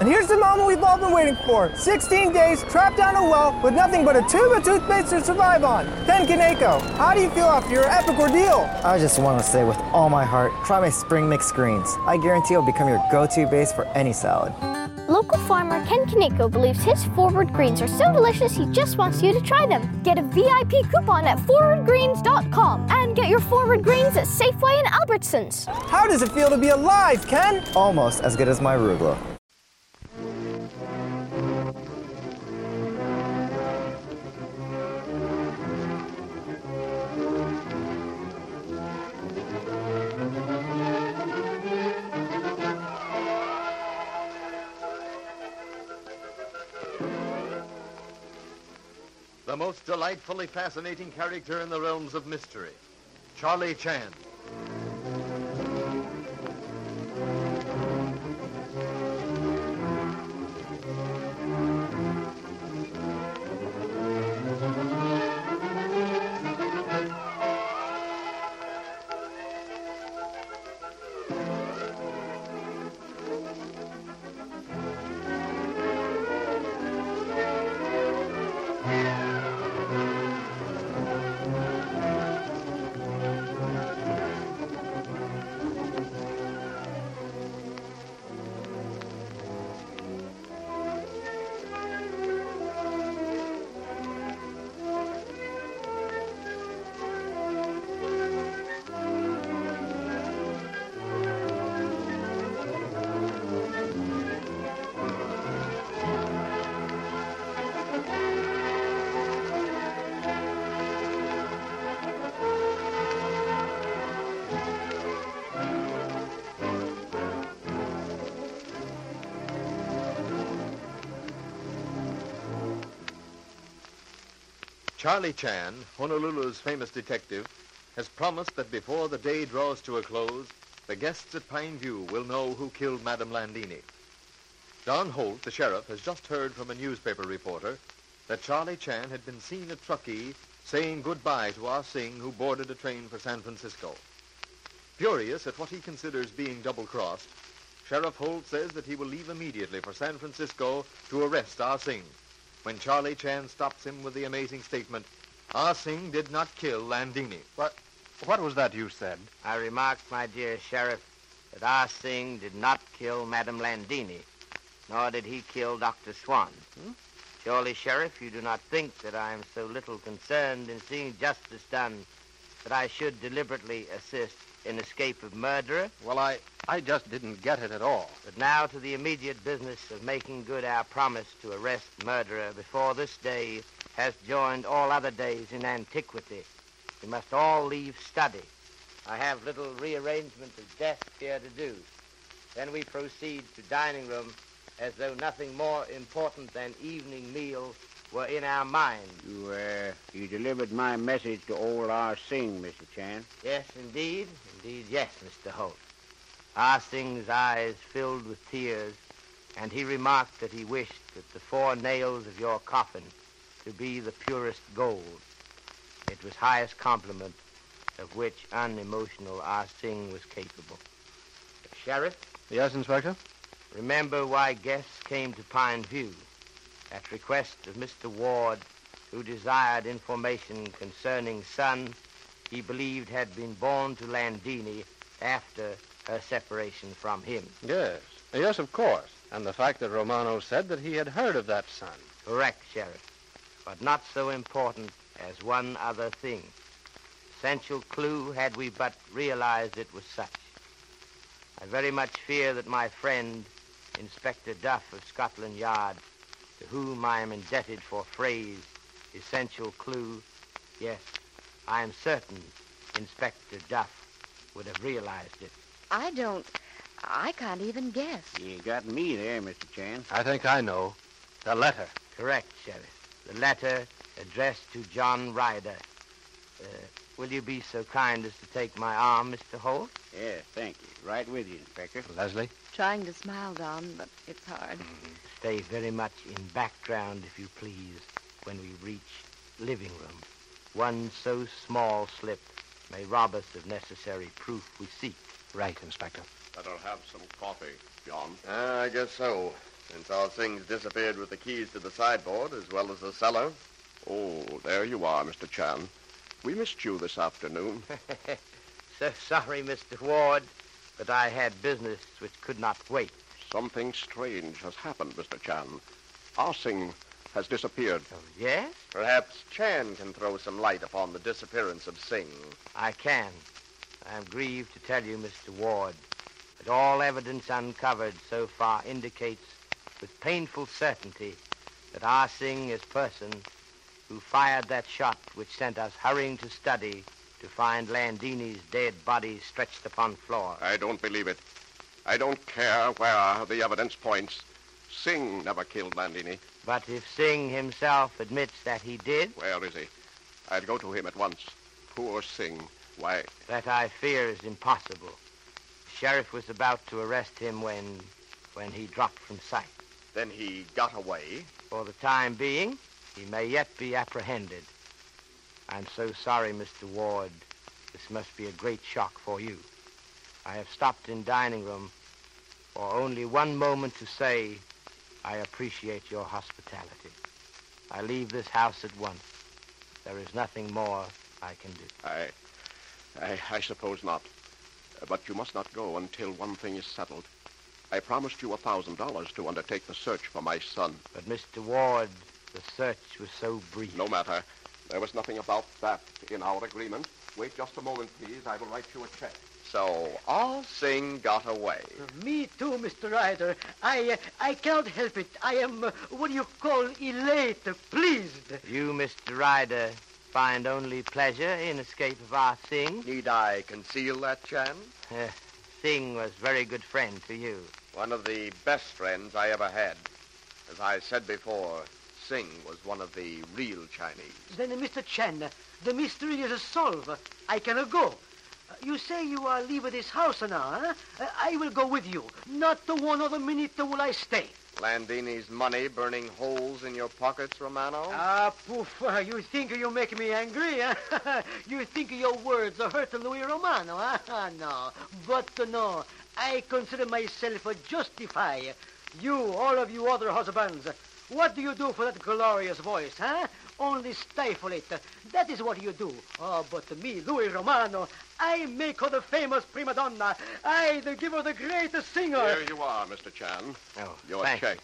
And here's the moment we've all been waiting for. 16 days trapped down a well with nothing but a tube of toothpaste to survive on. Ken Kaneko, how do you feel after your epic ordeal? I just want to say with all my heart, try my spring mix greens. I guarantee it'll become your go-to base for any salad. Local farmer Ken Kaneko believes his forward greens are so delicious he just wants you to try them. Get a VIP coupon at forwardgreens.com and get your forward greens at Safeway and Albertsons. How does it feel to be alive, Ken? Almost as good as my arugula. Most delightfully fascinating character in the realms of mystery, Charlie Chan. Charlie Chan, Honolulu's famous detective, has promised that before the day draws to a close, the guests at Pine View will know who killed Madame Landini. Don Holt, the sheriff, has just heard from a newspaper reporter that Charlie Chan had been seen at Truckee saying goodbye to Ah Sing, who boarded a train for San Francisco. Furious at what he considers being double-crossed, Sheriff Holt says that he will leave immediately for San Francisco to arrest Ah Sing when Charlie Chan stops him with the amazing statement, Ah Sing did not kill Landini. What, what was that you said? I remarked, my dear Sheriff, that Ah Sing did not kill Madame Landini, nor did he kill Dr. Swan. Hmm? Surely, Sheriff, you do not think that I am so little concerned in seeing justice done that I should deliberately assist in escape of murderer? Well, I, I just didn't get it at all. But now to the immediate business of making good our promise to arrest murderer before this day has joined all other days in antiquity. We must all leave study. I have little rearrangement of desk here to do. Then we proceed to dining room as though nothing more important than evening meal were in our minds. You, uh, you delivered my message to old R. Singh, Mr. Chan. Yes, indeed. Indeed, yes, Mr. Holt. Ah Sing's eyes filled with tears, and he remarked that he wished that the four nails of your coffin to be the purest gold. It was highest compliment of which unemotional Ah Sing was capable. Sheriff, Yes, Inspector? remember why guests came to Pine View. At request of Mr. Ward, who desired information concerning son he believed had been born to Landini after her separation from him. Yes. Yes, of course. And the fact that Romano said that he had heard of that son. Correct, Sheriff. But not so important as one other thing. Essential clue had we but realized it was such. I very much fear that my friend, Inspector Duff of Scotland Yard, to whom I am indebted for phrase, essential clue, yes, I am certain Inspector Duff would have realized it. I don't. I can't even guess. You got me there, Mr. Chan. I think I know. The letter. Correct, Sheriff. The letter addressed to John Ryder. Uh, will you be so kind as to take my arm, Mr. Holt? Yes, thank you. Right with you, Inspector. Leslie? Trying to smile, Don, but it's hard. Stay very much in background, if you please, when we reach living room. One so small slip may rob us of necessary proof we seek. Right, Inspector. Better have some coffee, John. Ah, I guess so. Since our things disappeared with the keys to the sideboard as well as the cellar. Oh, there you are, Mr. Chan. We missed you this afternoon. so sorry, Mr. Ward, but I had business which could not wait. Something strange has happened, Mr. Chan. Ah Sing has disappeared. Oh, yes? Perhaps Chan can throw some light upon the disappearance of Sing. I can. I am grieved to tell you, Mr. Ward, that all evidence uncovered so far indicates with painful certainty that Ah Sing is person who fired that shot which sent us hurrying to study to find Landini's dead body stretched upon floor. I don't believe it. I don't care where the evidence points. Sing never killed Landini. But if Sing himself admits that he did... Where is he? I'd go to him at once. Poor Sing. Why? That I fear is impossible. The sheriff was about to arrest him when... when he dropped from sight. Then he got away? For the time being, he may yet be apprehended. I'm so sorry, Mr. Ward. This must be a great shock for you. I have stopped in dining room for only one moment to say I appreciate your hospitality. I leave this house at once. There is nothing more I can do. I, I, I suppose not. But you must not go until one thing is settled. I promised you a thousand dollars to undertake the search for my son. But, Mr. Ward, the search was so brief. No matter. There was nothing about that in our agreement. Wait just a moment, please. I will write you a check. So, Ah Sing got away. Me too, Mr. Ryder. I uh, I cannot help it. I am, uh, what do you call, elate, pleased. You, Mr. Ryder, find only pleasure in escape of Ah Sing? Need I conceal that, Chan? Uh, Sing was very good friend to you. One of the best friends I ever had. As I said before, Sing was one of the real Chinese. Then, uh, Mr. Chen, the mystery is solved. I cannot go. You say you are leaving this house now, huh? Uh, I will go with you. Not the one other minute will I stay. Landini's money burning holes in your pockets, Romano? Ah, poof. You think you make me angry, huh? you think your words hurt Louis Romano, huh? no. But uh, no, I consider myself justified. You, all of you other husbands, what do you do for that glorious voice, huh? Only stifle it. That is what you do. Oh, but me, Louis Romano, I make her the famous prima donna. I, the giver, the greatest singer. Here you are, Mr. Chan. Oh, Your thank, check.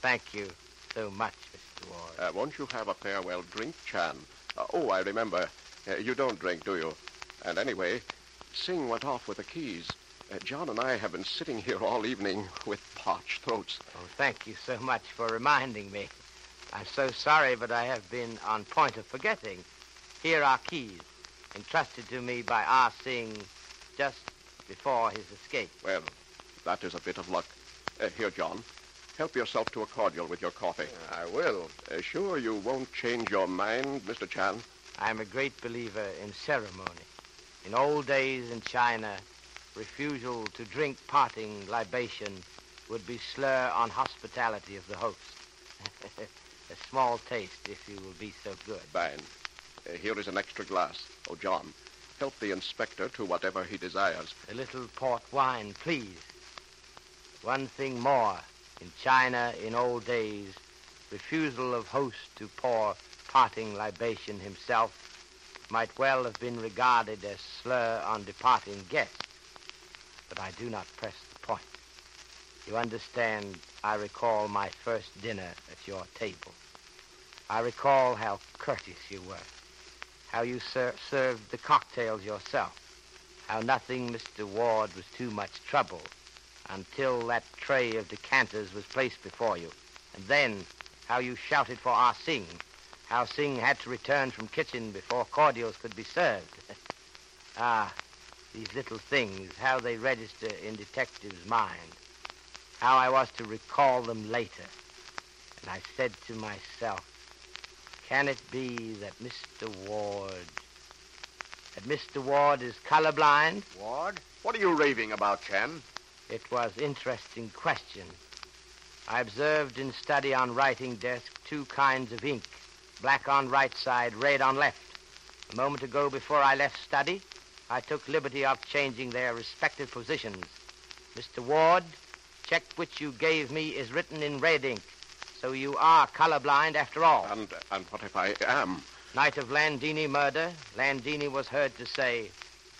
Thank you so much, Mr. Ward. Uh, won't you have a farewell drink, Chan? Uh, oh, I remember. Uh, you don't drink, do you? And anyway, Sing went off with the keys. Uh, John and I have been sitting here all evening with parched throats. Oh, thank you so much for reminding me. I'm so sorry, but I have been on point of forgetting. Here are keys, entrusted to me by Ah Sing just before his escape. Well, that is a bit of luck. Uh, here, John. Help yourself to a cordial with your coffee. I will. Uh, sure you won't change your mind, Mr. Chan? I'm a great believer in ceremony. In old days in China, refusal to drink parting libation would be slur on hospitality of the host. a small taste, if you will be so good. Fine. Uh, here is an extra glass. Oh, John, help the inspector to whatever he desires. A little port wine, please. One thing more. In China, in old days, refusal of host to pour parting libation himself might well have been regarded as slur on departing guests. But I do not press. You understand, I recall my first dinner at your table. I recall how courteous you were, how you ser- served the cocktails yourself, how nothing, Mr. Ward, was too much trouble until that tray of decanters was placed before you. And then how you shouted for Ah Sing, how Sing had to return from kitchen before cordials could be served. ah, these little things, how they register in detective's mind, how I was to recall them later. And I said to myself, can it be that Mr. Ward, that Mr. Ward is colorblind? Ward? What are you raving about, Chan? It was interesting question. I observed in study on writing desk two kinds of ink, black on right side, red on left. A moment ago before I left study, I took liberty of changing their respective positions. Mr. Ward, check which you gave me is written in red ink. So you are colorblind after all. And, and what if I am? Night of Landini murder, Landini was heard to say,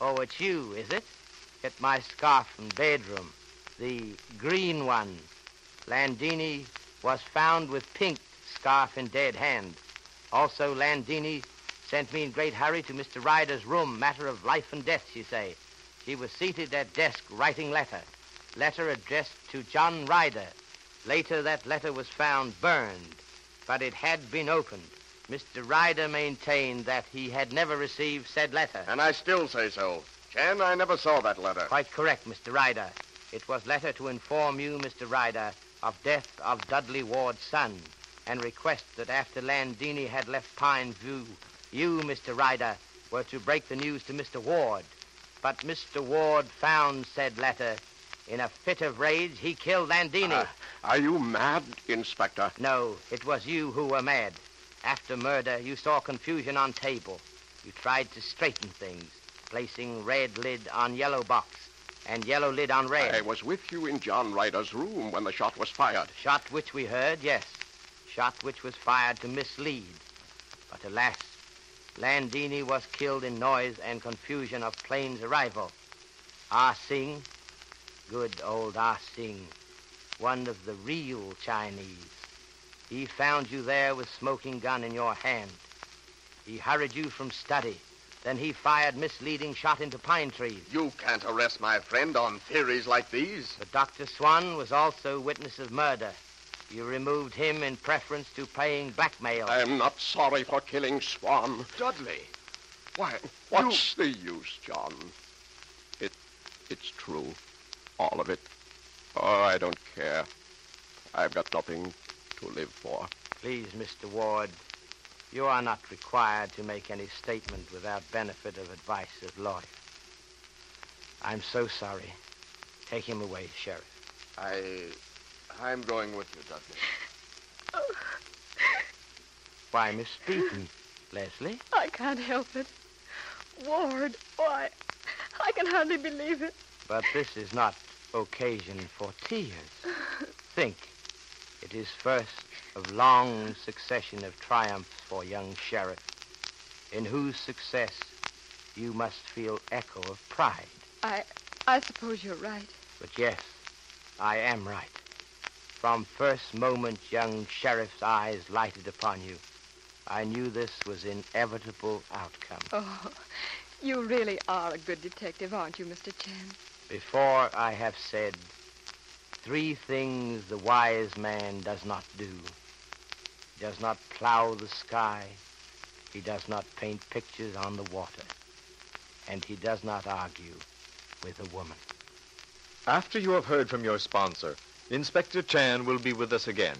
Oh, it's you, is it? Get my scarf from bedroom. The green one. Landini was found with pink scarf in dead hand. Also, Landini sent me in great hurry to Mr. Ryder's room. Matter of life and death, she say. She was seated at desk writing letter. Letter addressed to John Ryder. Later, that letter was found burned, but it had been opened. Mr. Ryder maintained that he had never received said letter. And I still say so. Chan, I never saw that letter. Quite correct, Mr. Ryder. It was letter to inform you, Mr. Ryder, of death of Dudley Ward's son, and request that after Landini had left Pine View, you, Mr. Ryder, were to break the news to Mr. Ward. But Mr. Ward found said letter. In a fit of rage, he killed Landini. Uh, are you mad, Inspector? No, it was you who were mad. After murder, you saw confusion on table. You tried to straighten things, placing red lid on yellow box and yellow lid on red. I was with you in John Ryder's room when the shot was fired. Shot which we heard, yes. Shot which was fired to mislead. But alas, Landini was killed in noise and confusion of plane's arrival. Ah Sing, good old Ah Sing, one of the real Chinese. He found you there with smoking gun in your hand. He hurried you from study. Then he fired misleading shot into pine trees. You can't arrest my friend on theories like these. But Dr. Swan was also witness of murder. You removed him in preference to paying blackmail. I'm not sorry for killing Swan. Dudley. Why, What's the use, John? It, it's true. All of it. Oh, I don't care. I've got nothing to live for. Please, Mr. Ward, you are not required to make any statement without benefit of advice of lawyer. I'm so sorry. Take him away, Sheriff. I. I'm going with you, Dudley. Why, Miss Beaton? Leslie? I can't help it. Ward, why, I can hardly believe it. But this is not occasion for tears. Think. It is first of long succession of triumphs for young Sheriff, in whose success you must feel echo of pride. I, I suppose you're right. But yes, I am right. From first moment young Sheriff's eyes lighted upon you, I knew this was inevitable outcome. Oh, you really are a good detective, aren't you, Mr. Chan? Before I have said three things the wise man does not do. He does not plow the sky. He does not paint pictures on the water. And he does not argue with a woman. After you have heard from your sponsor, Inspector Chan will be with us again.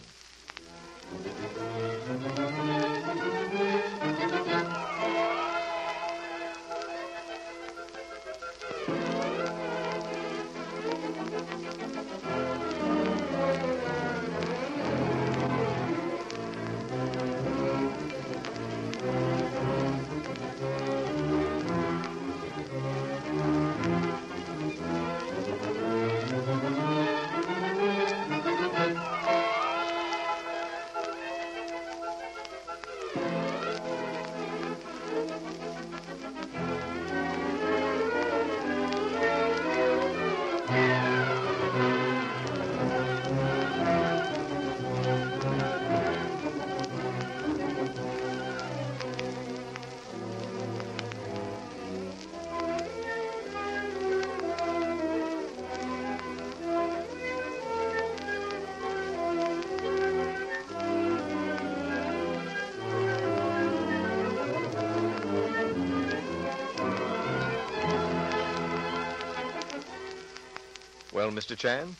Mr. Chan,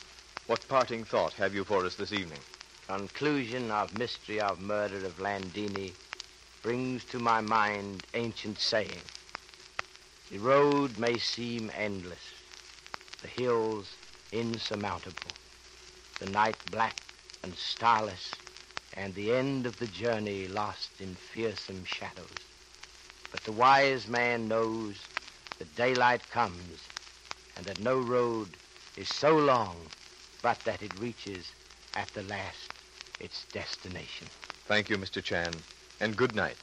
what parting thought have you for us this evening? Conclusion of mystery of murder of Landini brings to my mind ancient saying. The road may seem endless, the hills insurmountable, the night black and starless, and the end of the journey lost in fearsome shadows. But the wise man knows that daylight comes and that no road is so long but that it reaches at the last its destination. Thank you, Mr. Chan, and good night.